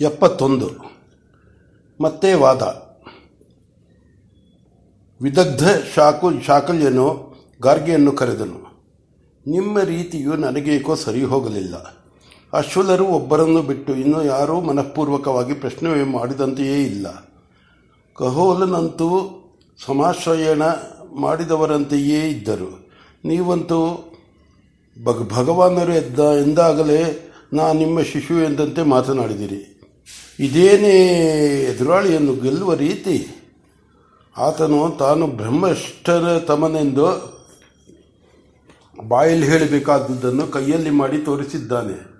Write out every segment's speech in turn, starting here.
ಎಪ್ಪತ್ತೊಂದು. ಮತ್ತೆ ವಾದ. ವಿದಗ್ಧ ಶಾಕು ಶಾಕಲ್ಯನು ಗಾರ್ಗೆಯನ್ನು ಕರೆದನು, ನಿಮ್ಮ ರೀತಿಯು ನನಗೇಕೋ ಸರಿ ಹೋಗಲಿಲ್ಲ. ಅಶ್ವಲರು ಒಬ್ಬರನ್ನು ಬಿಟ್ಟು ಇನ್ನೂ ಯಾರೂ ಮನಃಪೂರ್ವಕವಾಗಿ ಪ್ರಶ್ನೆ ಮಾಡಿದಂತೆಯೇ ಇಲ್ಲ. ಕಹೋಲನಂತೂ ಸಮಾಶ್ರಯಣ ಮಾಡಿದವರಂತೆಯೇ ಇದ್ದರು. ನೀವಂತೂ ಭಗ, ಭಗವಾನರು ಎದ್ದ ಎಂದಾಗಲೇ ನಾ ನಿಮ್ಮ ಶಿಶು ಎಂದಂತೆ ಮಾತನಾಡಿದಿರಿ. ಇದೇನೇ ಎದುರಾಳಿಯನ್ನು ಗೆಲ್ಲುವ ರೀತಿ, ಆತನು ತಾನು ಬ್ರಹ್ಮಷ್ಟರ ತಮನೆಂದು ಬಾಯಲ್ಲಿ ಹೇಳಬೇಕಾದದ್ದನ್ನು ಕೈಯಲ್ಲಿ ಮಾಡಿ ತೋರಿಸಿದ್ದಾನೆ.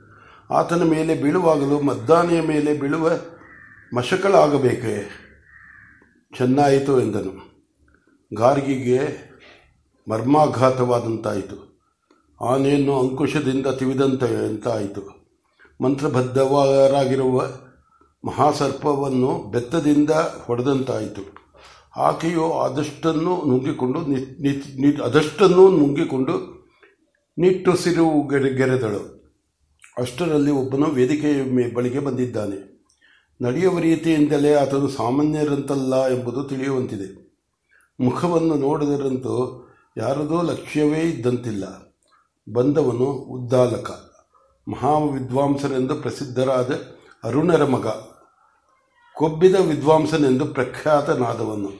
ಆತನ ಮೇಲೆ ಬೀಳುವಾಗಲೂ ಮದ್ದಾನೆಯ ಮೇಲೆ ಬೀಳುವ ಮಶಕಳಾಗಬೇಕೆ? ಚೆನ್ನಾಯಿತು ಎಂದನು. ಗಾರ್ಗಿಗೆ ಮರ್ಮಾಘಾತವಾದಂತಾಯಿತು. ಆನೆಯನ್ನು ಅಂಕುಶದಿಂದ ತಿವಿದಂತೆ ಅಂತಾಯಿತು. ಮಂತ್ರಬದ್ಧವರಾಗಿರುವ ಮಹಾಸರ್ಪವನ್ನು ಬೆತ್ತದಿಂದ ಹೊಡೆದಂತಾಯಿತು. ಆಕೆಯು ಆದಷ್ಟನ್ನು ನಿ ಅದಷ್ಟನ್ನು ನುಂಗಿಕೊಂಡು ನಿಟ್ಟುಸಿರು ಗೆರೆ, ಗೆರೆದಳು. ಅಷ್ಟರಲ್ಲಿ ಒಬ್ಬನು ವೇದಿಕೆಯ ಬಳಿಗೆ ಬಂದಿದ್ದಾನೆ. ನಡೆಯುವ ರೀತಿಯಿಂದಲೇ ಆತನು ಸಾಮಾನ್ಯರಂತಲ್ಲ ಎಂಬುದು ತಿಳಿಯುವಂತಿದೆ. ಮುಖವನ್ನು ನೋಡಿದರಂತೂ ಯಾರದೋ ಲಕ್ಷ್ಯವೇ ಇದ್ದಂತಿಲ್ಲ. ಬಂದವನು ಉದ್ದಾಲಕ, ಮಹಾವಿದ್ವಾಂಸರೆಂದು ಪ್ರಸಿದ್ಧರಾದ ಅರುಣರ ಮಗ. ಕೊಬ್ಬಿದ ವಿದ್ವಾಂಸನೆಂದು ಪ್ರಖ್ಯಾತನಾದವನು.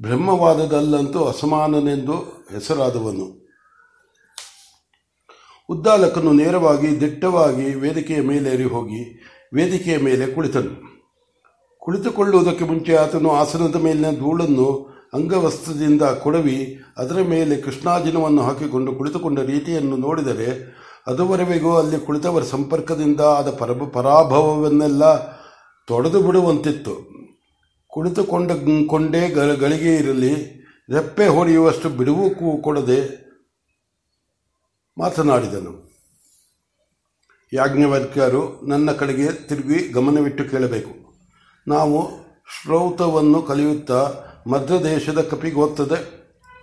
ಬ್ರಹ್ಮವಾದದಲ್ಲಂತೂ ಅಸಮಾನನೆಂದು ಹೆಸರಾದವನು. ಉದ್ದಾಲಕನು ನೇರವಾಗಿ ದಿಟ್ಟವಾಗಿ ವೇದಿಕೆಯ ಮೇಲೇರಿ ಹೋಗಿ ವೇದಿಕೆಯ ಮೇಲೆ ಕುಳಿತನು. ಕುಳಿತುಕೊಳ್ಳುವುದಕ್ಕೆ ಮುಂಚೆ ಆತನು ಆಸನದ ಮೇಲಿನ ಧೂಳನ್ನು ಅಂಗವಸ್ತ್ರದಿಂದ ಕೊಡವಿ, ಅದರ ಮೇಲೆ ಕೃಷ್ಣಾಜಿನವನ್ನು ಹಾಕಿಕೊಂಡು ಕುಳಿತುಕೊಂಡ ರೀತಿಯನ್ನು ನೋಡಿದರೆ ಅದುವರೆಗೂ ಅಲ್ಲಿ ಕುಳಿತವರ ಸಂಪರ್ಕದಿಂದ ಆದ ಪರಭ ಪರಾಭವವನ್ನೆಲ್ಲ ತೊಡೆದು ಬಿಡುವಂತಿತ್ತು. ಕುಳಿತುಕೊಂಡ ಕೊಂಡೇ ಗಳಿಗೆ ಇರಲಿ, ರೆಪ್ಪೆ ಹೊಡೆಯುವಷ್ಟು ಬಿಡುವು ಕೊಡದೆ ಮಾತನಾಡಿದನು. ಯಾಜ್ಞವಲ್ಕ್ಯರು ನನ್ನ ಕಡೆಗೆ ತಿರುಗಿ ಗಮನವಿಟ್ಟು ಕೇಳಬೇಕು. ನಾವು ಶ್ರೌತವನ್ನು ಕಲಿಯುತ್ತಾ ಮಧ್ಯದೇಶದ ಕಪಿಗೋತ್ತದ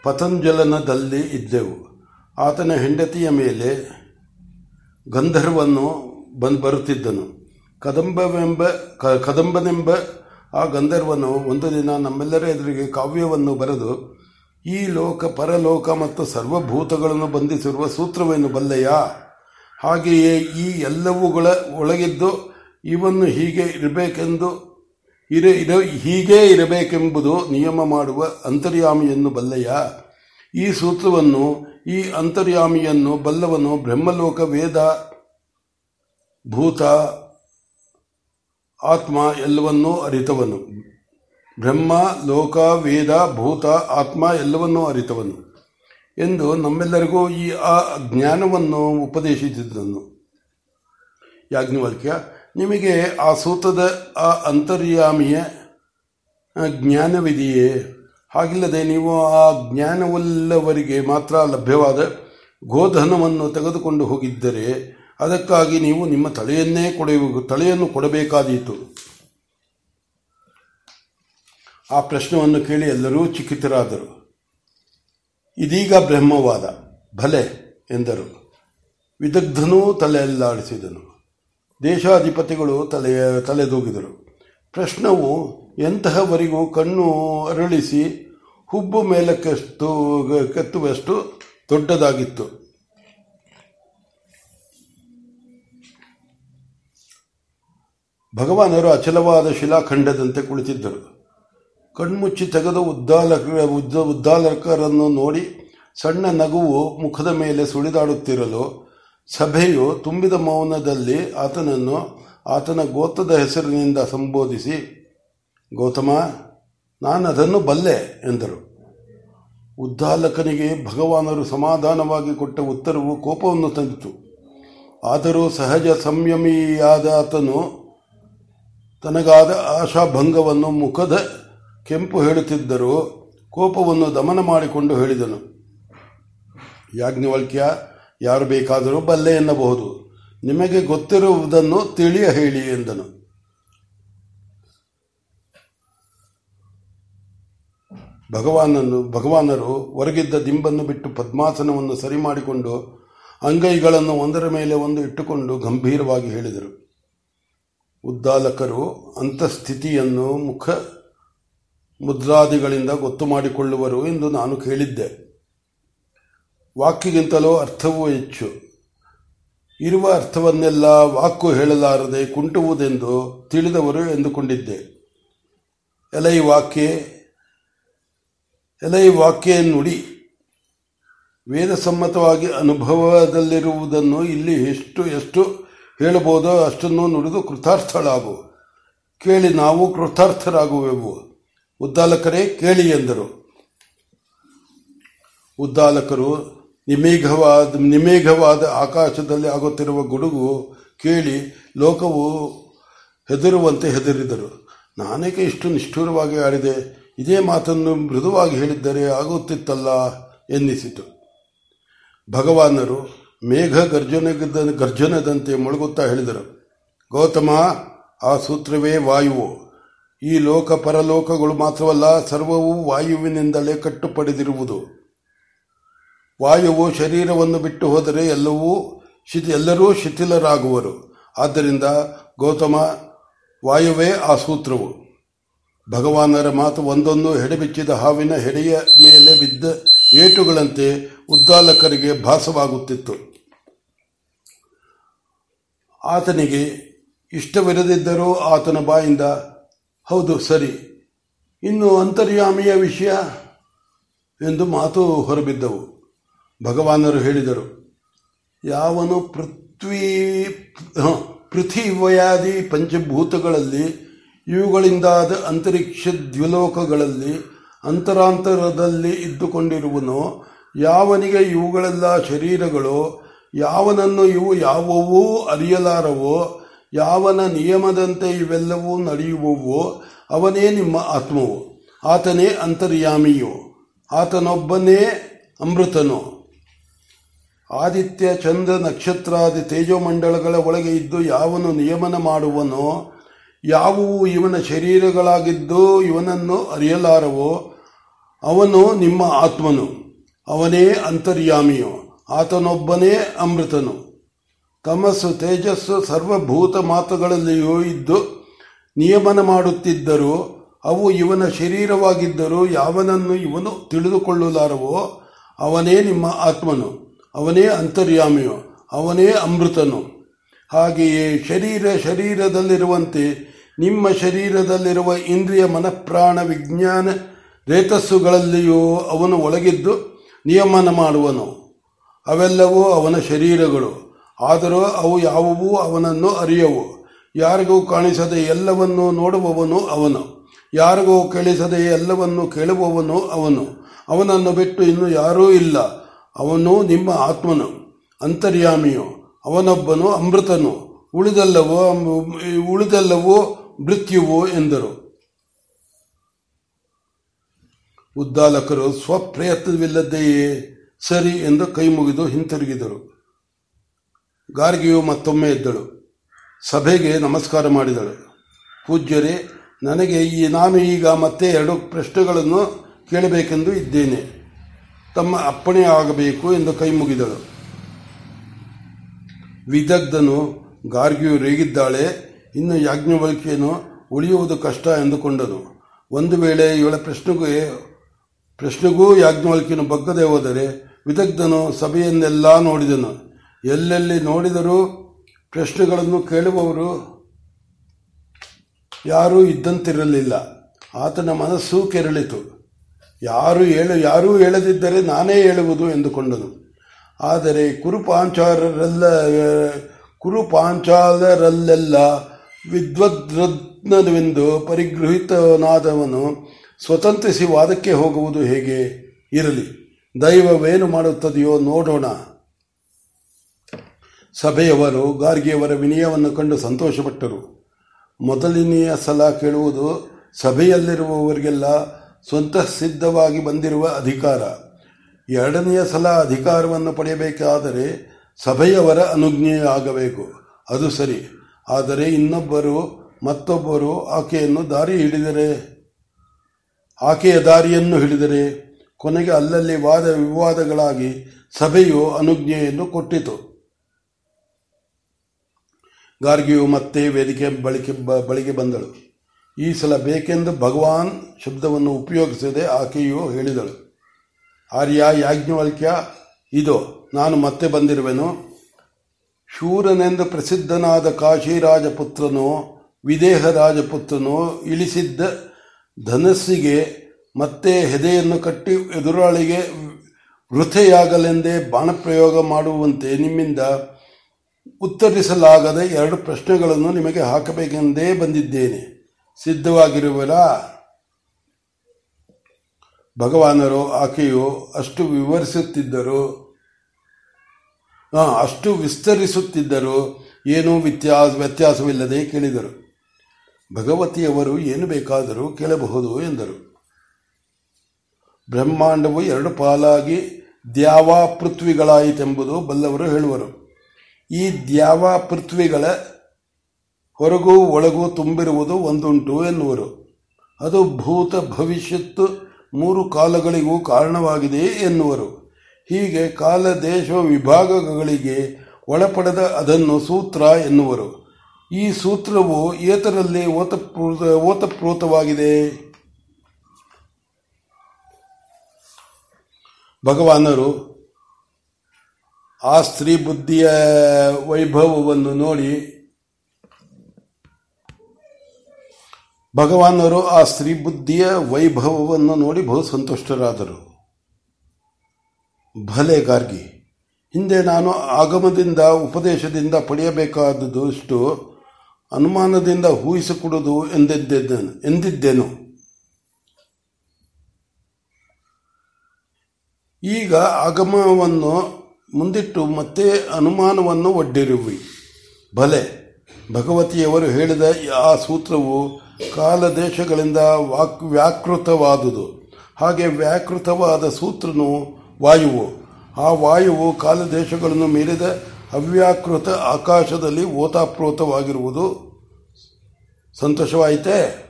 ಪತಂಜಲನದಲ್ಲಿ ಇದ್ದೆವು. ಆತನ ಹೆಂಡತಿಯ ಮೇಲೆ ಗಂಧರ್ವನ್ನು ಬಂದು ಬರುತ್ತಿದ್ದನು. ಕದಂಬವೆಂಬ, ಕ, ಕದಂಬನೆಂಬ ಆ ಗಂಧರ್ವನು ಒಂದು ದಿನ ನಮ್ಮೆಲ್ಲರ ಎದುರಿಗೆ ಕಾವ್ಯವನ್ನು ಬರೆದು, ಈ ಲೋಕ ಪರಲೋಕ ಮತ್ತು ಸರ್ವಭೂತಗಳನ್ನು ಬಂಧಿಸಿರುವ ಸೂತ್ರವೇನು ಬಲ್ಲಯ್ಯ ಹಾಗೆಯೇ ಈ ಎಲ್ಲವುಗಳ ಒಳಗಿದ್ದು ಇವನ್ನು ಹೀಗೆ ಇರಬೇಕೆಂದು, ಇರ ಇರ, ಹೀಗೇ ಇರಬೇಕೆಂಬುದು ನಿಯಮ ಮಾಡುವ ಅಂತರ್ಯಾಮಿಯನ್ನು ಬಲ್ಲಯ್ಯ ಈ ಸೂತ್ರವನ್ನು, ಈ ಅಂತರ್ಯಾಮಿಯನ್ನು ಬಲ್ಲವನು ಬ್ರಹ್ಮಲೋಕ ವೇದ ಭೂತ ಆತ್ಮ ಎಲ್ಲವನ್ನೂ ಅರಿತವನು. ಬ್ರಹ್ಮ, ಲೋಕ, ವೇದ, ಭೂತ, ಆತ್ಮ ಎಲ್ಲವನ್ನೂ ಅರಿತವನು ಎಂದು ನಮ್ಮೆಲ್ಲರಿಗೂ ಈ ಆ ಜ್ಞಾನವನ್ನು ಉಪದೇಶಿಸಿದ್ದನು ಯಾಜ್ಞವಲ್ಕ್ಯ, ನಿಮಗೆ ಆ ಸೂತದ ಆ ಅಂತರ್ಯಾಮಿಯ ಜ್ಞಾನವಿದೆಯೇ? ಹಾಗಿಲ್ಲದೆ ನೀವು ಆ ಜ್ಞಾನವಲ್ಲವರಿಗೆ ಮಾತ್ರ ಲಭ್ಯವಾದ ಗೋಧನವನ್ನು ತೆಗೆದುಕೊಂಡು ಹೋಗಿದ್ದರೆ ಅದಕ್ಕಾಗಿ ನೀವು ನಿಮ್ಮ ತಲೆಯನ್ನೇ ಕೊಡೆಯ, ತಲೆಯನ್ನು ಕೊಡಬೇಕಾದೀತು. ಆ ಪ್ರಶ್ನವನ್ನು ಕೇಳಿ ಎಲ್ಲರೂ ಚಿಕಿತರಾದರು ಇದೀಗ ಬ್ರಹ್ಮವಾದ, ಭಲೆ ಎಂದರು. ವಿದಗ್ಧನೂ ತಲೆಯಲ್ಲಾಡಿಸಿದನು. ದೇಶಾಧಿಪತಿಗಳು ತಲೆ, ತಲೆದೂಗಿದರು. ಪ್ರಶ್ನವು ಎಂತಹವರಿಗೂ ಕಣ್ಣು ಅರಳಿಸಿ, ಹುಬ್ಬು ಮೇಲಕ್ಕೆಷ್ಟು, ಕೆತ್ತುವಷ್ಟು ದೊಡ್ಡದಾಗಿತ್ತು. ಭಗವಾನರು ಅಚಲವಾದ ಶಿಲಾಖಂಡದಂತೆ ಕುಳಿತಿದ್ದರು. ಕಣ್ಮುಚ್ಚಿ ತೆಗೆದು ಉದ್ದಾಲಕ ಉದ್ದ, ಉದ್ದಾಲಕರನ್ನು ನೋಡಿ ಸಣ್ಣ ನಗುವು ಮುಖದ ಮೇಲೆ ಸುಳಿದಾಡುತ್ತಿರಲು ಸಭೆಯು ತುಂಬಿದ ಮೌನದಲ್ಲಿ ಆತನನ್ನು ಆತನ ಗೋತದ ಹೆಸರಿನಿಂದ ಸಂಬೋಧಿಸಿ, ಗೌತಮ ನಾನು ಅದನ್ನು ಬಲ್ಲೆ ಎಂದರು. ಉದ್ದಾಲಕನಿಗೆ ಭಗವಾನರು ಸಮಾಧಾನವಾಗಿ ಕೊಟ್ಟ ಉತ್ತರವು ಕೋಪವನ್ನು ತಂದಿತು. ಆದರೂ ಸಹಜ ಸಂಯಮಿಯಾದ ಆತನು ತನಗಾದ ಆಶಾಭಂಗವನ್ನು ಮುಖದ ಕೆಂಪು ಹೇಳುತ್ತಿದ್ದರೂ ಕೋಪವನ್ನು ದಮನ ಮಾಡಿಕೊಂಡು ಹೇಳಿದನು. ಯಾಜ್ಞವಲ್ಕ್ಯ, ಯಾರು ಬೇಕಾದರೂ ಬಲ್ಲೆ ಎನ್ನಬಹುದು. ನಿಮಗೆ ಗೊತ್ತಿರುವುದನ್ನು ತಿಳಿಯ ಹೇಳಿ ಎಂದನು. ಭಗವಾನನು ಭಗವಾನರು ಹೊರಗಿದ್ದ ದಿಂಬನ್ನು ಬಿಟ್ಟು ಪದ್ಮಾಸನವನ್ನು ಸರಿ ಮಾಡಿಕೊಂಡು ಅಂಗೈಗಳನ್ನು ಒಂದರ ಮೇಲೆ ಒಂದು ಇಟ್ಟುಕೊಂಡು ಗಂಭೀರವಾಗಿ ಹೇಳಿದರು. ಉದ್ದಾಲಕರು ಅಂತಃಸ್ಥಿತಿಯನ್ನು ಮುಖ ಮುದ್ರಾದಿಗಳಿಂದ ಗೊತ್ತು ಮಾಡಿಕೊಳ್ಳುವರು ಎಂದು ನಾನು ಕೇಳಿದ್ದೆ. ವಾಕ್ಯಗಿಂತಲೂ ಅರ್ಥವೂ ಹೆಚ್ಚು. ಇರುವ ಅರ್ಥವನ್ನೆಲ್ಲ ವಾಕು ಹೇಳಲಾರದೆ ಕುಂಟುವುದೆಂದು ತಿಳಿದವರು ಎಂದುಕೊಂಡಿದ್ದೆ. ಎಲೈ ವಾಕ್ಯ ಎಲೈ ವಾಕ್ಯ ನುಡಿ. ವೇದಸಮ್ಮತವಾಗಿ ಅನುಭವದಲ್ಲಿರುವುದನ್ನು ಇಲ್ಲಿ ಎಷ್ಟು ಎಷ್ಟು ಹೇಳಬಹುದೋ, ಅಷ್ಟನ್ನು ನುಡಿದು ಕೃತಾರ್ಥಳಾಗು. ಕೇಳಿ ನಾವು ಕೃತಾರ್ಥರಾಗುವೆವು. ಉದ್ದಾಲಕರೇ, ಕೇಳಿ ಎಂದರು. ಉದ್ದಾಲಕರು, ನಿಮೇಘವಾದ ನಿಮೇಘವಾದ ಆಕಾಶದಲ್ಲಿ ಆಗುತ್ತಿರುವ ಗುಡುಗು ಕೇಳಿ ಲೋಕವು ಹೆದರುವಂತೆ ಹೆದರಿದರು. ನಾನೇಕೆ ಇಷ್ಟು ನಿಷ್ಠುರವಾಗಿ ಆಡಿದೆ? ಇದೇ ಮಾತನ್ನು ಮೃದುವಾಗಿ ಹೇಳಿದ್ದರೆ ಆಗುತ್ತಿತ್ತಲ್ಲ ಎನ್ನಿಸಿತು. ಭಗವಾನರು ಮೇಘ ಗರ್ಜನೆ ಗರ್ಜನದಂತೆ ಮುಳುಗುತ್ತಾ ಹೇಳಿದರು. ಗೌತಮ, ಆ ಸೂತ್ರವೇ ವಾಯುವು. ಈ ಲೋಕ ಪರಲೋಕಗಳು ಮಾತ್ರವಲ್ಲ, ಸರ್ವವೂ ವಾಯುವಿನಿಂದಲೇ ಕಟ್ಟುಪಡೆದಿರುವುದು. ವಾಯುವು ಶರೀರವನ್ನು ಬಿಟ್ಟು ಹೋದರೆ ಎಲ್ಲವೂ ಶಿಥಿ ಎಲ್ಲರೂ ಶಿಥಿಲರಾಗುವರು. ಆದ್ದರಿಂದ ಗೌತಮ, ವಾಯುವೇ ಆ ಸೂತ್ರವು. ಭಗವಾನರ ಮಾತು ಒಂದೊಂದು ಹೆಡೆಬಿಚ್ಚಿದ ಹಾವಿನ ಹೆಡೆಯ ಮೇಲೆ ಬಿದ್ದ ಏಟುಗಳಂತೆ ಉದ್ದಾಲಕರಿಗೆ ಭಾಸವಾಗುತ್ತಿತ್ತು. ಆತನಿಗೆ ಇಷ್ಟವಿರದಿದ್ದರೂ ಆತನ ಬಾಯಿಂದ, ಹೌದು, ಸರಿ. ಇನ್ನು ಅಂತರ್ಯಾಮಿಯ ವಿಷಯ ಎಂದು ಮಾತು ಹೊರಬಿದ್ದವು. ಭಗವಾನರು ಹೇಳಿದರು, ಯಾವನು ಪೃಥ್ವಿ ಪೃಥ್ವಿವಯಾದಿ ಪಂಚಭೂತಗಳಲ್ಲಿ, ಇವುಗಳಿಂದಾದ ಅಂತರಿಕ್ಷ ದ್ವಿಲೋಕಗಳಲ್ಲಿ, ಅಂತರಾಂತರದಲ್ಲಿ ಇದ್ದುಕೊಂಡಿರುವನೋ, ಯಾವನಿಗೆ ಇವುಗಳೆಲ್ಲ ಶರೀರಗಳು ಯಾವನನ್ನು ಇವು ಯಾವುವೂ ಅರಿಯಲಾರವೋ, ಯಾವನ ನಿಯಮದಂತೆ ಇವೆಲ್ಲವೂ ನಡೆಯುವವೋ, ಅವನೇ ನಿಮ್ಮ ಆತ್ಮವು. ಆತನೇ ಅಂತರ್ಯಾಮಿಯು. ಆತನೊಬ್ಬನೇ ಅಮೃತನು. ಆದಿತ್ಯ ಚಂದ್ರ ನಕ್ಷತ್ರಾದಿ ತೇಜೋಮಂಡಲಗಳ ಒಳಗೆ ಇದ್ದು ಯಾವನು ನಿಯಮನ ಮಾಡುವನೋ, ಯಾವುವು ಇವನ ಶರೀರಗಳಾಗಿದ್ದು ಇವನನ್ನು ಅರಿಯಲಾರವೋ, ಅವನು ನಿಮ್ಮ ಆತ್ಮನು. ಅವನೇ ಅಂತರ್ಯಾಮಿಯು. ಆತನೊಬ್ಬನೇ ಅಮೃತನು. ತಮಸ್ಸು, ತೇಜಸ್ಸು, ಸರ್ವಭೂತ ಮಾತುಗಳಲ್ಲಿಯೂ ಇದ್ದು ನಿಯಮನ ಮಾಡುತ್ತಿದ್ದರೂ, ಅವು ಇವನ ಶರೀರವಾಗಿದ್ದರೂ ಯಾವನನ್ನು ಇವನು ತಿಳಿದುಕೊಳ್ಳಲಾರವೋ, ಅವನೇ ನಿಮ್ಮ ಆತ್ಮನು. ಅವನೇ ಅಂತರ್ಯಾಮಿಯು. ಅವನೇ ಅಮೃತನು. ಹಾಗೆಯೇ ಶರೀರ ಶರೀರದಲ್ಲಿರುವಂತೆ ನಿಮ್ಮ ಶರೀರದಲ್ಲಿರುವ ಇಂದ್ರಿಯ ಮನಃಪ್ರಾಣ ವಿಜ್ಞಾನ, ರೇತಸ್ಸುಗಳಲ್ಲಿಯೂ ಅವನು ಒಳಗಿದ್ದು ನಿಯಮನ ಮಾಡುವನು. ಅವೆಲ್ಲವೂ ಅವನ ಶರೀರಗಳು. ಆದರೂ ಅವು ಯಾವುವೂ ಅವನನ್ನು ಅರಿಯವು. ಯಾರಿಗೂ ಕಾಣಿಸದೆ ಎಲ್ಲವನ್ನೂ ನೋಡುವವನು ಅವನು. ಯಾರಿಗೂ ಕೇಳಿಸದೆ ಎಲ್ಲವನ್ನು ಕೇಳುವವನು ಅವನು. ಅವನನ್ನು ಬಿಟ್ಟು ಇನ್ನು ಯಾರೂ ಇಲ್ಲ. ಅವನು ನಿಮ್ಮ ಆತ್ಮನು. ಅಂತರ್ಯಾಮಿಯು. ಅವನೊಬ್ಬನು ಅಮೃತನು. ಉಳಿದೆಲ್ಲವೋ ಉಳಿದೆಲ್ಲವೋ ಮೃತ್ಯುವೋ ಎಂದರು. ಉದ್ದಾಲಕರು ಸ್ವಪ್ರಯತ್ನವಿಲ್ಲದೆಯೇ? ಸರಿ ಎಂದು ಕೈ ಮುಗಿದು ಹಿಂತಿರುಗಿದರು. ಗಾರ್ಗಿಯು ಮತ್ತೊಮ್ಮೆ ಎದ್ದಳು. ಸಭೆಗೆ ನಮಸ್ಕಾರ ಮಾಡಿದಳು. ಪೂಜ್ಯರೇ, ನನಗೆ ಈ ನಾನು ಈಗ ಮತ್ತೆ ಎರಡು ಪ್ರಶ್ನೆಗಳನ್ನು ಕೇಳಬೇಕೆಂದು ಇದ್ದೇನೆ. ತಮ್ಮ ಅಪ್ಪಣೆ ಆಗಬೇಕು ಎಂದು ಕೈ ಮುಗಿದಳು. ವಿದಗ್ಧನು ಗಾರ್ಗಿಯು ರೇಗಿದ್ದಾಳೆ, ಇನ್ನು ಯಾಜ್ಞವಲ್ಕಿಯನ್ನು ಉಳಿಯುವುದು ಕಷ್ಟ ಎಂದುಕೊಂಡನು. ಒಂದು ವೇಳೆ ಇವಳ ಪ್ರಶ್ನೆಗೆ, ಪ್ರಶ್ನೆಗೂ ಯಾಜ್ಞವಲ್ಕಿಯನ್ನು ಬಗ್ಗದೆ ಹೋದರೆ ವಿದಗ್ಧನು ಸಭೆಯನ್ನೆಲ್ಲ ನೋಡಿದನು. ಎಲ್ಲೆಲ್ಲಿ ನೋಡಿದರೂ ಪ್ರಶ್ನೆಗಳನ್ನು ಕೇಳುವವರು ಯಾರೂ ಇದ್ದಂತಿರಲಿಲ್ಲ. ಆತನ ಮನಸ್ಸು ಕೆರಳಿತು. ಯಾರು ಹೇಳ, ಯಾರೂ ಹೇಳದಿದ್ದರೆ ನಾನೇ ಹೇಳುವುದು ಎಂದುಕೊಂಡನು. ಆದರೆ ಕುರುಪಾಂಚಾರರೆಲ್ಲ ಕುರುಪಾಂಚಾಲರಲ್ಲೆಲ್ಲ ವಿದ್ವದ್ರತ್ನವೆಂದು ಪರಿಗೃಹಿತನಾದವನು ಸ್ವತಂತ್ರಿಸಿ ವಾದಕ್ಕೆ ಹೋಗುವುದು ಹೇಗೆ ಇರಲಿ. ದೈವವೇನು ಮಾಡುತ್ತದೆಯೋ ನೋಡೋಣ. ಸಭೆಯವರು ಗಾರ್ಗಿಯವರ ವಿನಯವನ್ನು ಕಂಡು ಸಂತೋಷಪಟ್ಟರು. ಮೊದಲನೆಯ ಸಲ ಕೇಳುವುದು ಸಭೆಯಲ್ಲಿರುವವರಿಗೆಲ್ಲ ಸ್ವಂತ ಸಿದ್ಧವಾಗಿ ಬಂದಿರುವ ಅಧಿಕಾರ. ಎರಡನೆಯ ಸಲ ಅಧಿಕಾರವನ್ನು ಪಡೆಯಬೇಕಾದರೆ ಸಭೆಯವರ ಆಗಬೇಕು. ಅದು ಸರಿ. ಆದರೆ ಇನ್ನೊಬ್ಬರು, ಮತ್ತೊಬ್ಬರು ಆಕೆಯನ್ನು ದಾರಿ ಹಿಡಿದರೆ? ಆಕೆಯ ದಾರಿಯನ್ನು ಹಿಡಿದರೆ? ಕೊನೆಗೆ ಅಲ್ಲಲ್ಲಿ ವಾದ ವಿವಾದಗಳಾಗಿ ಸಭೆಯು ಅನುಜ್ಞೆಯನ್ನು ಕೊಟ್ಟಿತು. ಗಾರ್ಗಿಯು ಮತ್ತೆ ವೇದಿಕೆ ಬಳಿಕೆ ಬಳಿಗೆ ಬಂದಳು. ಈ ಸಲ ಬೇಕೆಂದು ಭಗವಾನ್ ಶಬ್ದವನ್ನು ಉಪಯೋಗಿಸದೆ ಆಕೆಯು ಹೇಳಿದಳು. ಆರ್ಯ, ಯಾಜ್ಞವಲ್ಕ್ಯ, ಇದು, ನಾನು ಮತ್ತೆ ಬಂದಿರುವೆನು. ಶೂರನೆಂದು ಪ್ರಸಿದ್ಧನಾದ ಕಾಶಿರಾಜಪುತ್ರನು ವಿದೇಹ ರಾಜಪುತ್ರನು ಇಳಿಸಿದ್ದ ಧನಸ್ಸಿಗೆ ಮತ್ತೆ ಹೆದೆಯನ್ನು ಕಟ್ಟಿ ಎದುರಾಳಿಗೆ ವೃಥೆಯಾಗಲೆಂದೇ ಬಾಣಪ್ರಯೋಗ ಮಾಡುವಂತೆ ನಿಮ್ಮಿಂದ ಉತ್ತರಿಸಲಾಗದ ಎರಡು ಪ್ರಶ್ನೆಗಳನ್ನು ನಿಮಗೆ ಹಾಕಬೇಕೆಂದೇ ಬಂದಿದ್ದೇನೆ. ಸಿದ್ಧವಾಗಿರುವರಾ? ಭಗವಾನರು ಆಕೆಯು ಅಷ್ಟು ವಿವರಿಸುತ್ತಿದ್ದರು. ಅಷ್ಟು ವಿಸ್ತರಿಸುತ್ತಿದ್ದರು. ಏನೂ ವ್ಯತ್ಯಾಸ ವ್ಯತ್ಯಾಸವಿಲ್ಲದೆ ಕೇಳಿದರು. ಭಗವತಿಯವರು ಏನು ಬೇಕಾದರೂ ಕೇಳಬಹುದು ಎಂದರು. ಬ್ರಹ್ಮಾಂಡವು ಎರಡು ಪಾಲಾಗಿ ದ್ಯಾವಾ ಪೃಥ್ವಿಗಳಾಯಿತೆಂಬುದು ಬಲ್ಲವರು ಹೇಳುವರು. ಈ ದ್ಯಾವಾ ಪೃಥ್ವಿಗಳ ಹೊರಗೂ ಒಳಗೂ ತುಂಬಿರುವುದು ಒಂದುಂಟು ಎನ್ನುವರು. ಅದು ಭೂತ ಭವಿಷ್ಯತ್ತು ಮೂರು ಕಾಲಗಳಿಗೂ ಕಾರಣವಾಗಿದೆ ಎನ್ನುವರು. ಹೀಗೆ ಕಾಲ ದೇಶ ವಿಭಾಗಗಳಿಗೆ ಒಳಪಡೆದ ಅದನ್ನು ಸೂತ್ರ ಎನ್ನುವರು. ಈ ಸೂತ್ರವು ಏತರಲ್ಲಿ ಓತಪ್ರೂತ, ಓತಪ್ರೋತವಾಗಿದೆ? ಭಗವಾನರು ಆ ಸ್ತ್ರೀ ಬುದ್ಧಿಯ ವೈಭವವನ್ನು ನೋಡಿ ಭಗವಾನರು ಆ ಸ್ತ್ರೀ ಬುದ್ಧಿಯ ವೈಭವವನ್ನು ನೋಡಿ ಬಹು ಸಂತುಷ್ಟರಾದರು. ಭಲೆ ಗಾರ್ಗಿ ಹಿಂದೆ ನಾನು ಆಗಮದಿಂದ ಉಪದೇಶದಿಂದ ಪಡೆಯಬೇಕಾದದಷ್ಟು ಅನುಮಾನದಿಂದ ಊಹಿಸಿಕೊಡುವುದು ಎಂದಿದ್ದೇನು ಎಂದಿದ್ದೇನು? ಈಗ ಆಗಮವನ್ನು ಮುಂದಿಟ್ಟು ಮತ್ತೆ ಅನುಮಾನವನ್ನು ಒಡ್ಡಿರುವಿ. ಭಲೆ ಭಗವತಿಯವರು ಹೇಳಿದ ಆ ಸೂತ್ರವು ಕಾಲ ದೇಶಗಳಿಂದ ವಾಕ್, ವ್ಯಾಕೃತವಾದುದು. ಹಾಗೆ ವ್ಯಾಕೃತವಾದ ಸೂತ್ರನು ವಾಯುವು. ಆ ವಾಯುವು ಕಾಲದೇಶಗಳನ್ನು ಮೀರಿದ ಅವ್ಯಾಕೃತ ಆಕಾಶದಲ್ಲಿ ಓತಾಪ್ರೋತವಾಗಿರುವುದು ಸಂತೋಷವಾಯಿತೇ?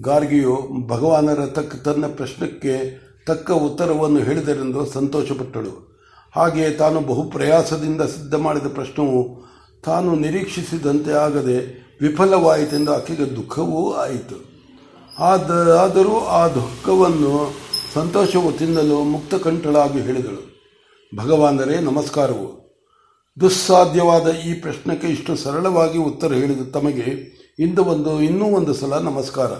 ಗಾರ್ಗಿಯು ಭಗವಾನರ ತಕ್ಕ ತನ್ನ ಪ್ರಶ್ನಕ್ಕೆ ತಕ್ಕ ಉತ್ತರವನ್ನು ಹೇಳಿದರೆಂದು ಸಂತೋಷಪಟ್ಟಳು. ಹಾಗೆಯೇ ತಾನು ಬಹು ಪ್ರಯಾಸದಿಂದ ಸಿದ್ಧ ಮಾಡಿದ ಪ್ರಶ್ನವು ತಾನು ನಿರೀಕ್ಷಿಸಿದಂತೆ ಆಗದೆ ವಿಫಲವಾಯಿತೆಂದು ಆಕೆಗೆ ದುಃಖವೂ ಆಯಿತು. ಆದರೂ ಆ ದುಃಖವನ್ನು ಸಂತೋಷವು ತಿನ್ನಲು ಮುಕ್ತಕಂಠಳಾಗಿ ಹೇಳಿದಳು. ಭಗವಾನರೇ ನಮಸ್ಕಾರವು. ದುಸ್ಸಾಧ್ಯವಾದ ಈ ಪ್ರಶ್ನಕ್ಕೆ ಇಷ್ಟು ಸರಳವಾಗಿ ಉತ್ತರ ಹೇಳಿದ ತಮಗೆ ಇಂದು ಒಂದು, ಇನ್ನೂ ಒಂದು ಸಲ ನಮಸ್ಕಾರ.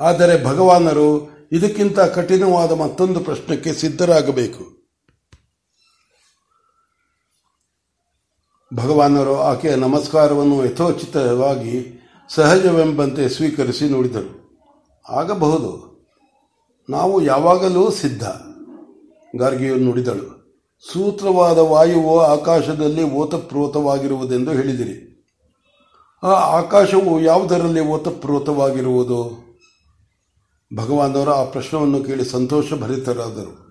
ಆದರೆ ಭಗವಾನರು ಇದಕ್ಕಿಂತ ಕಠಿಣವಾದ ಮತ್ತೊಂದು ಪ್ರಶ್ನಕ್ಕೆ ಸಿದ್ಧರಾಗಬೇಕು. ಭಗವಾನರು ಆಕೆಯ ನಮಸ್ಕಾರವನ್ನು ಯಥೋಚಿತವಾಗಿ ಸಹಜವೆಂಬಂತೆ ಸ್ವೀಕರಿಸಿ ನೋಡಿದರು. ಆಗಬಹುದು. ನಾವು ಯಾವಾಗಲೂ ಸಿದ್ಧ, ಗಾರ್ಗಿಯು ನುಡಿದಳು. ಸೂತ್ರವಾದ ವಾಯುವು ಆಕಾಶದಲ್ಲಿ ಓತಪ್ರೋತವಾಗಿರುವುದೆಂದು ಹೇಳಿದಿರಿ. ಆ ಆಕಾಶವು ಯಾವುದರಲ್ಲಿ ಓತಪ್ರೋತವಾಗಿರುವುದು? ಭಗವಾನವರು ಆ ಪ್ರಶ್ನವನ್ನು ಕೇಳಿ ಸಂತೋಷ ಭರಿತರಾದರು.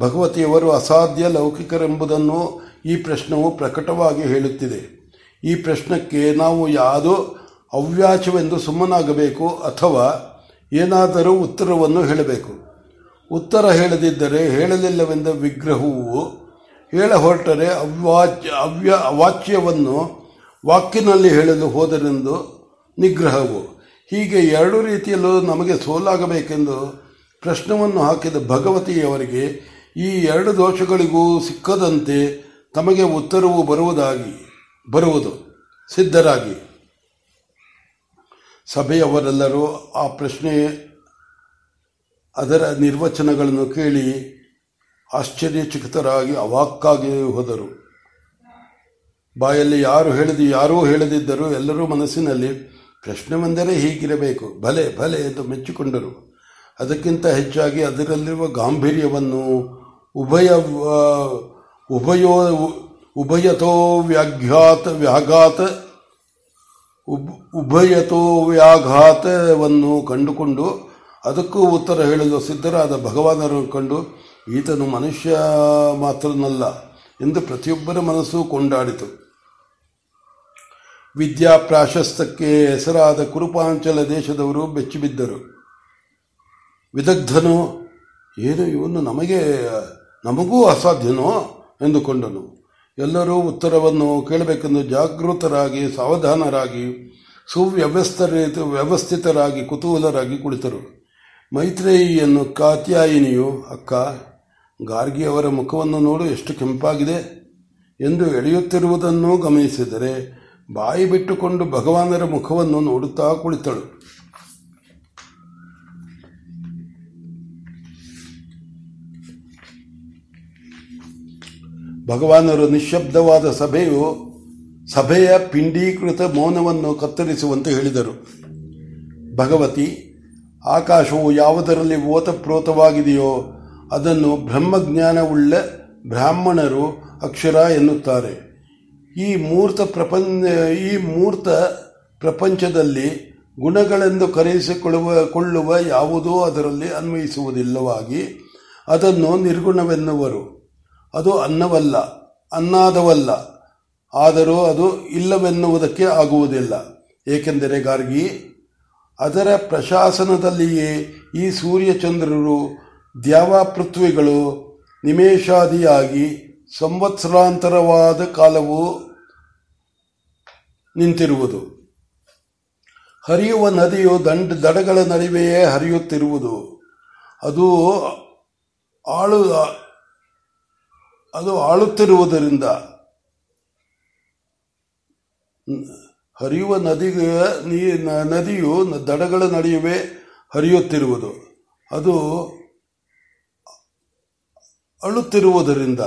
ಭಗವತಿಯವರು ಅಸಾಧ್ಯ ಲೌಕಿಕರೆಂಬುದನ್ನು ಈ ಪ್ರಶ್ನವು ಪ್ರಕಟವಾಗಿ ಹೇಳುತ್ತಿದೆ. ಈ ಪ್ರಶ್ನಕ್ಕೆ ನಾವು ಯಾವುದೋ ಅವ್ಯಾಚವೆಂದು ಸುಮ್ಮನಾಗಬೇಕು ಅಥವಾ ಏನಾದರೂ ಉತ್ತರವನ್ನು ಹೇಳಬೇಕು. ಉತ್ತರ ಹೇಳದಿದ್ದರೆ ಹೇಳಲಿಲ್ಲವೆಂದ ವಿಗ್ರಹವು ಹೇಳ ಹೊರಟರೆ ಅವ್ಯಾಚ್ಯ ಅವ್ಯ, ಅವಾಚ್ಯವನ್ನು ವಾಕ್ಯನಲ್ಲಿ ಹೇಳಲು ಹೋದರೆಂದು ನಿಗ್ರಹವು. ಹೀಗೆ ಎರಡು ರೀತಿಯಲ್ಲೂ ನಮಗೆ ಸೋಲಾಗಬೇಕೆಂದು ಪ್ರಶ್ನವನ್ನು ಹಾಕಿದ ಭಗವತಿಯವರಿಗೆ ಈ ಎರಡು ದೋಷಗಳಿಗೂ ಸಿಕ್ಕದಂತೆ ತಮಗೆ ಉತ್ತರವು ಬರುವುದಾಗಿ, ಬರುವುದು ಸಿದ್ಧರಾಗಿ. ಸಭೆಯವರೆಲ್ಲರೂ ಆ ಪ್ರಶ್ನೆ, ಅದರ ನಿರ್ವಚನಗಳನ್ನು ಕೇಳಿ ಆಶ್ಚರ್ಯಚಕಿತರಾಗಿ ಅವಾಕ್ಕಾಗಿ ಹೋದರು. ಬಾಯಲ್ಲಿ ಯಾರು ಹೇಳಿದ, ಯಾರೂ ಹೇಳದಿದ್ದರೂ ಎಲ್ಲರೂ ಮನಸ್ಸಿನಲ್ಲಿ ಪ್ರಶ್ನೆವೆಂದರೆ ಹೀಗಿರಬೇಕು. ಭಲೆ ಭಲೆ ಎಂದು ಮೆಚ್ಚಿಕೊಂಡರು. ಅದಕ್ಕಿಂತ ಹೆಚ್ಚಾಗಿ ಅದರಲ್ಲಿರುವ ಗಾಂಭೀರ್ಯವನ್ನು ಉಭಯ ಉಭಯೋ, ಉಭಯತೋ ವ್ಯಾಘಾತ ವ್ಯಾಘಾತ ಉಭಯತೋ ವ್ಯಾಘಾತವನ್ನು ಕಂಡುಕೊಂಡು ಅದಕ್ಕೂ ಉತ್ತರ ಹೇಳಲು ಸಿದ್ಧರಾದ ಭಗವಾನರನ್ನು ಕಂಡು, ಈತನು ಮನುಷ್ಯ ಮಾತ್ರನಲ್ಲ ಎಂದು ಪ್ರತಿಯೊಬ್ಬರ ಮನಸ್ಸು ಕೊಂಡಾಡಿತು. ವಿದ್ಯಾ ಪ್ರಾಶಸ್ತಕ್ಕೆ ಹೆಸರಾದ ಕುರುಪಾಂಚಲ ದೇಶದವರು ಬೆಚ್ಚಿಬಿದ್ದರು. ವಿದಗ್ಧನು, ಏನು ಇವನು ನಮಗೆ, ನಮಗೂ ಅಸಾಧ್ಯನೋ ಎಂದುಕೊಂಡನು. ಎಲ್ಲರೂ ಉತ್ತರವನ್ನು ಕೇಳಬೇಕೆಂದು ಜಾಗೃತರಾಗಿ, ಸಾವಧಾನರಾಗಿ ಸುವ್ಯವಸ್ಥರಿತ ವ್ಯವಸ್ಥಿತರಾಗಿ, ಕುತೂಹಲರಾಗಿ ಕುಳಿತರು. ಮೈತ್ರೇಯಿಯನ್ನು ಕಾತ್ಯಾಯಿನಿಯು, ಅಕ್ಕ ಗಾರ್ಗಿಯವರ ಮುಖವನ್ನು ನೋಡು, ಎಷ್ಟು ಕೆಂಪಾಗಿದೆ ಎಂದು ಎಳೆಯುತ್ತಿರುವುದನ್ನು ಗಮನಿಸಿದರೆ ಬಾಯಿ ಬಿಟ್ಟುಕೊಂಡು ಭಗವಾನರ ಮುಖವನ್ನು ನೋಡುತ್ತಾ ಕುಳಿತಳು. ಭಗವಾನರು ನಿಶ್ಶಬ್ದವಾದ ಸಭೆಯು ಸಭೆಯ ಪಿಂಡೀಕೃತ ಮೌನವನ್ನು ಕತ್ತರಿಸುವಂತೆ ಹೇಳಿದರು. ಭಗವತಿ, ಆಕಾಶವು ಯಾವುದರಲ್ಲಿ ಓತಪ್ರೋತವಾಗಿದೆಯೋ ಅದನ್ನು ಬ್ರಹ್ಮಜ್ಞಾನವುಳ್ಳ ಬ್ರಾಹ್ಮಣರು ಅಕ್ಷರ ಎನ್ನುತ್ತಾರೆ. ಈ ಮೂರ್ತ ಪ್ರಪಂಚ, ಈ ಮೂರ್ತ ಪ್ರಪಂಚದಲ್ಲಿ ಗುಣಗಳೆಂದು ಕರೆಯಿಸಿಕೊಳ್ಳುವ, ಕೊಳ್ಳುವ ಯಾವುದೂ ಅದರಲ್ಲಿ ಅನ್ವಯಿಸುವುದಿಲ್ಲವಾಗಿ ಅದನ್ನು ನಿರ್ಗುಣವೆನ್ನುವರು. ಅದು ಅನ್ನವಲ್ಲ, ಅನ್ನಾದವಲ್ಲ. ಆದರೂ ಅದು ಇಲ್ಲವೆನ್ನುವುದಕ್ಕೆ ಆಗುವುದಿಲ್ಲ. ಏಕೆಂದರೆ ಗಾರ್ಗಿ, ಅದರ ಪ್ರಶಾಸನದಲ್ಲಿಯೇ ಈ ಸೂರ್ಯಚಂದ್ರರು ದ್ಯಾವಾಪೃಥ್ವಿಗಳು ನಿಮೇಷಾದಿಯಾಗಿ ಸಂವತ್ಸರಾಂತರವಾದ ಕಾಲವು ನಿಂತಿರುವುದು. ಹರಿಯುವ ನದಿಯು ದಂಡ, ದಡಗಳ ನಡುವೆಯೇ ಹರಿಯುತ್ತಿರುವುದು. ಅದು ಆಳು, ಅದು ಆಳುತ್ತಿರುವುದರಿಂದ ಹರಿಯುವ ನದಿಗೆ, ನೀ, ನದಿಯು ದಡಗಳ ನಡುವೆ ಹರಿಯುತ್ತಿರುವುದು. ಅದು ಅಳುತ್ತಿರುವುದರಿಂದ.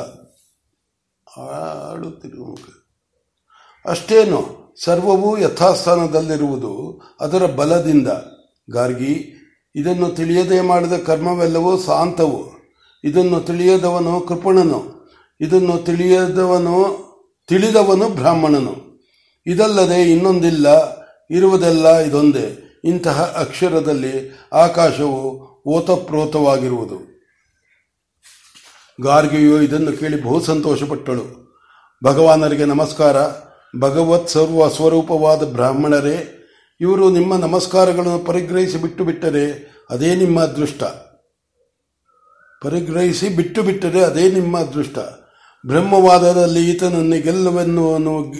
ಅಳುತ್ತಿರುವ ಅಷ್ಟೇನು, ಸರ್ವವೂ ಯಥಾಸ್ಥಾನದಲ್ಲಿರುವುದು ಅದರ ಬಲದಿಂದ. ಗಾರ್ಗಿ, ಇದನ್ನು ತಿಳಿಯದೆ ಮಾಡಿದ ಕರ್ಮವೆಲ್ಲವೂ ಶಾಂತವು ಇದನ್ನು ತಿಳಿಯದವನು ಕೃಪಣನು. ಇದನ್ನು ತಿಳಿಯದವನು, ತಿಳಿದವನು ಬ್ರಾಹ್ಮಣನು. ಇದಲ್ಲದೆ ಇನ್ನೊಂದಿಲ್ಲ, ಇರುವುದೆಲ್ಲ ಇದೊಂದೇ. ಇಂತಹ ಅಕ್ಷರದಲ್ಲಿ ಆಕಾಶವು ಓತಪ್ರೋತವಾಗಿರುವುದು. ಗಾರ್ಗಿಯು ಇದನ್ನು ಕೇಳಿ ಬಹು ಸಂತೋಷಪಟ್ಟಳು. ಭಗವಾನರಿಗೆ ನಮಸ್ಕಾರ. ಭಗವತ್ ಸರ್ವ ಸ್ವರೂಪವಾದ ಬ್ರಾಹ್ಮಣರೇ, ಇವರು ನಿಮ್ಮ ನಮಸ್ಕಾರಗಳನ್ನು ಪರಿಗ್ರಹಿಸಿ ಬಿಟ್ಟು ಬಿಟ್ಟರೆ ಅದೇ ನಿಮ್ಮ ಅದೃಷ್ಟ. ಪರಿಗ್ರಹಿಸಿ ಬಿಟ್ಟು ಬಿಟ್ಟರೆ ಅದೇ ನಿಮ್ಮ ಅದೃಷ್ಟ. ಬ್ರಹ್ಮವಾದದಲ್ಲಿ ಈತನನ್ನು ಗೆಲ್ಲುವೆನ್ನುವನು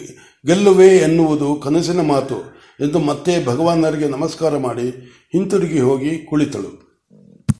ಗೆಲ್ಲುವೆ ಎನ್ನುವುದು ಕನಸಿನ ಮಾತು ಎಂದು ಮತ್ತೆ ಭಗವಾನರಿಗೆ ನಮಸ್ಕಾರ ಮಾಡಿ ಹಿಂತಿರುಗಿ ಹೋಗಿ ಕುಳಿತಳು.